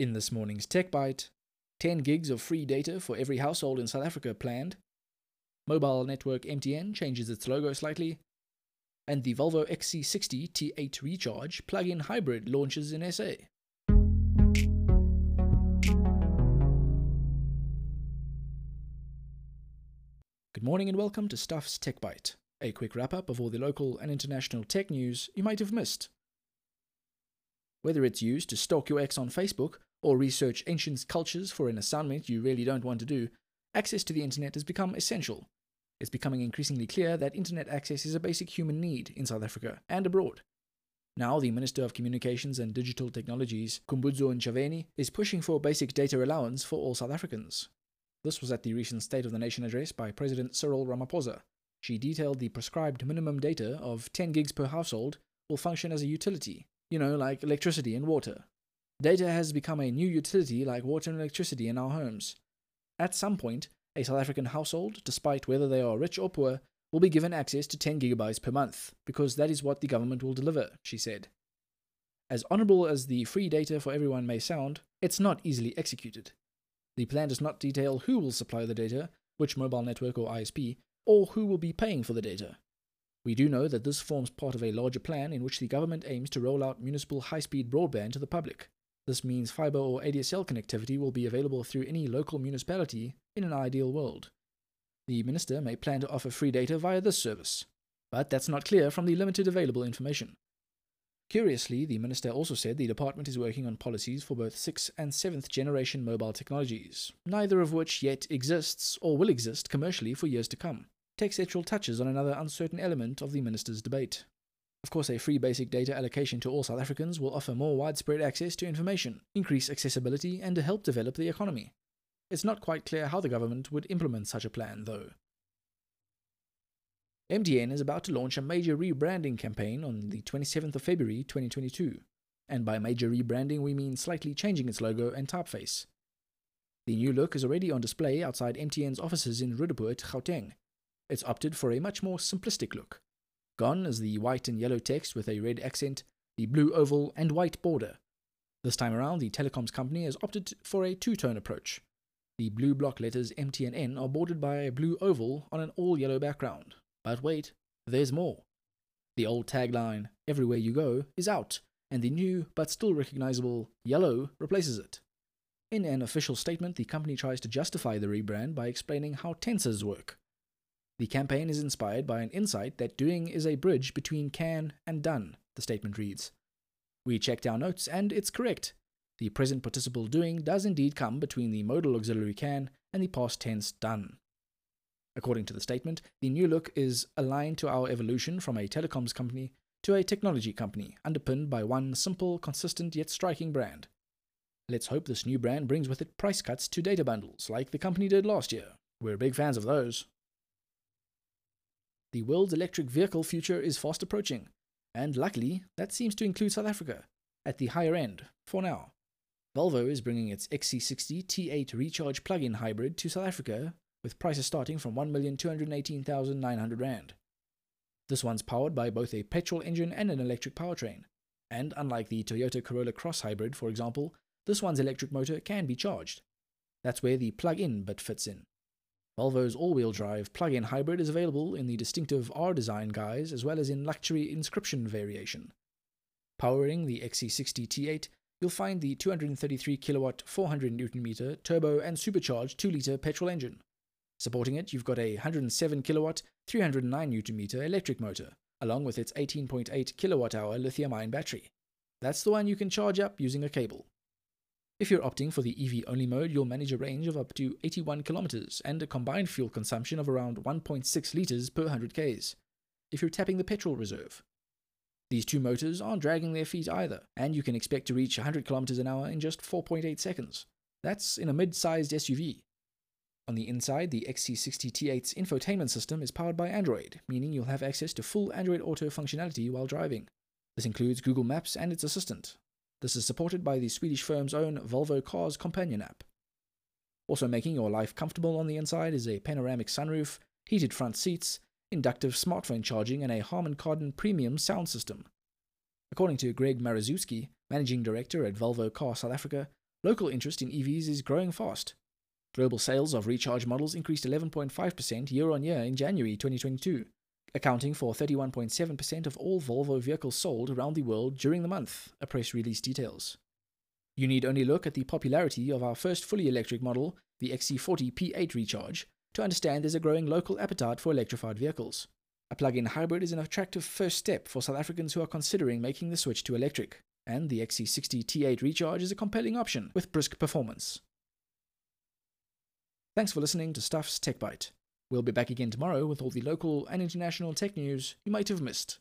In this morning's Tech Bite, 10 gigs of free data for every household in South Africa planned. Mobile network MTN changes its logo slightly. And the Volvo XC60 T8 Recharge plug in hybrid launches in SA. Good morning and welcome to Stuff's Tech Bite, a quick wrap up of all the local and international tech news you might have missed. Whether it's used to stalk your ex on Facebook or research ancient cultures for an assignment you really don't want to do, access to the internet has become essential. It's becoming increasingly clear that internet access is a basic human need in South Africa and abroad. Now, the Minister of Communications and Digital Technologies, Khumbudzo Ntshavheni, is pushing for basic data allowance for all South Africans. This was at the recent State of the Nation address by President Cyril Ramaphosa. She detailed the prescribed minimum data of 10 gigs per household will function as a utility, you know, like electricity and water, Data has become a new utility like water and electricity in our homes. At some point, a South African household, despite whether they are rich or poor, will be given access to 10 gigabytes per month, because that is what the government will deliver, she said. As honourable as the free data for everyone may sound, it's not easily executed. The plan does not detail who will supply the data, which mobile network or ISP, or who will be paying for the data. We do know that this forms part of a larger plan in which the government aims to roll out municipal high speed broadband to the public. This means fiber or ADSL connectivity will be available through any local municipality in an ideal world. The minister may plan to offer free data via this service, but that's not clear from the limited available information. Curiously, the minister also said the department is working on policies for both 6th and 7th generation mobile technologies, neither of which yet exists or will exist commercially for years to come. TechCentral touches on another uncertain element of the minister's debate. Of course, a free basic data allocation to all South Africans will offer more widespread access to information, increase accessibility, and help develop the economy. It's not quite clear how the government would implement such a plan, though. MTN is about to launch a major rebranding campaign on the 27th of February 2022, and by major rebranding we mean slightly changing its logo and typeface. The new look is already on display outside MTN's offices in Roodepoort, Gauteng. It's opted for a much more simplistic look, Gone is the white and yellow text with a red accent, the blue oval, and white border. This time around, the telecoms company has opted for a two tone approach. The blue block letters MT and N are bordered by a blue oval on an all yellow background. But wait, there's more. The old tagline, Everywhere You Go, is out, and the new but still recognizable yellow replaces it. In an official statement, the company tries to justify the rebrand by explaining how tenses work. The campaign is inspired by an insight that doing is a bridge between can and done, the statement reads. We checked our notes, and it's correct. The present participle doing does indeed come between the modal auxiliary can and the past tense done. According to the statement, the new look is aligned to our evolution from a telecoms company to a technology company, underpinned by one simple, consistent, yet striking brand. Let's hope this new brand brings with it price cuts to data bundles, like the company did last year. We're big fans of those. The world's electric vehicle future is fast approaching, and luckily, that seems to include South Africa, at the higher end, for now. Volvo is bringing its XC60 T8 recharge plug-in hybrid to South Africa with prices starting from 1,218,900 Rand. This one's powered by both a petrol engine and an electric powertrain, and unlike the Toyota Corolla Cross hybrid, for example, this one's electric motor can be charged. That's where the plug-in bit fits in. Volvo's all-wheel drive plug-in hybrid is available in the distinctive R design guise as well as in luxury inscription variation. Powering the XC60 T8, you'll find the 233 kilowatt 400 Newton meter turbo and supercharged 2 liter petrol engine. Supporting it, you've got a 107 kilowatt 309 Newton meter electric motor, along with its 18.8 kilowatt hour lithium ion battery. That's the one you can charge up using a cable. If you're opting for the EV only mode, you'll manage a range of up to 81 kilometers and a combined fuel consumption of around 1.6 liters per 100 k's. If you're tapping the petrol reserve, these two motors aren't dragging their feet either, and you can expect to reach 100 kilometers an hour in just 4.8 seconds. That's in a mid-sized SUV. On the inside, the XC60 T8's infotainment system is powered by Android, meaning you'll have access to full Android Auto functionality while driving. This includes Google Maps and its assistant, this is supported by the Swedish firm's own Volvo Cars companion app. Also making your life comfortable on the inside is a panoramic sunroof, heated front seats, inductive smartphone charging, and a Harman Kardon premium sound system. According to Greg Maruszewski, managing director at Volvo Car South Africa, local interest in EVs is growing fast. Global sales of recharge models increased 11.5% year on year in January 2022, accounting for 31.7% of all Volvo vehicles sold around the world during the month, a press release details. You need only look at the popularity of our first fully electric model, the XC40 P8 Recharge, to understand there's a growing local appetite for electrified vehicles. A plug in hybrid is an attractive first step for South Africans who are considering making the switch to electric, and the XC60 T8 Recharge is a compelling option with brisk performance. Thanks for listening to Stuff's Tech Bite. We'll be back again tomorrow with all the local and international tech news you might have missed.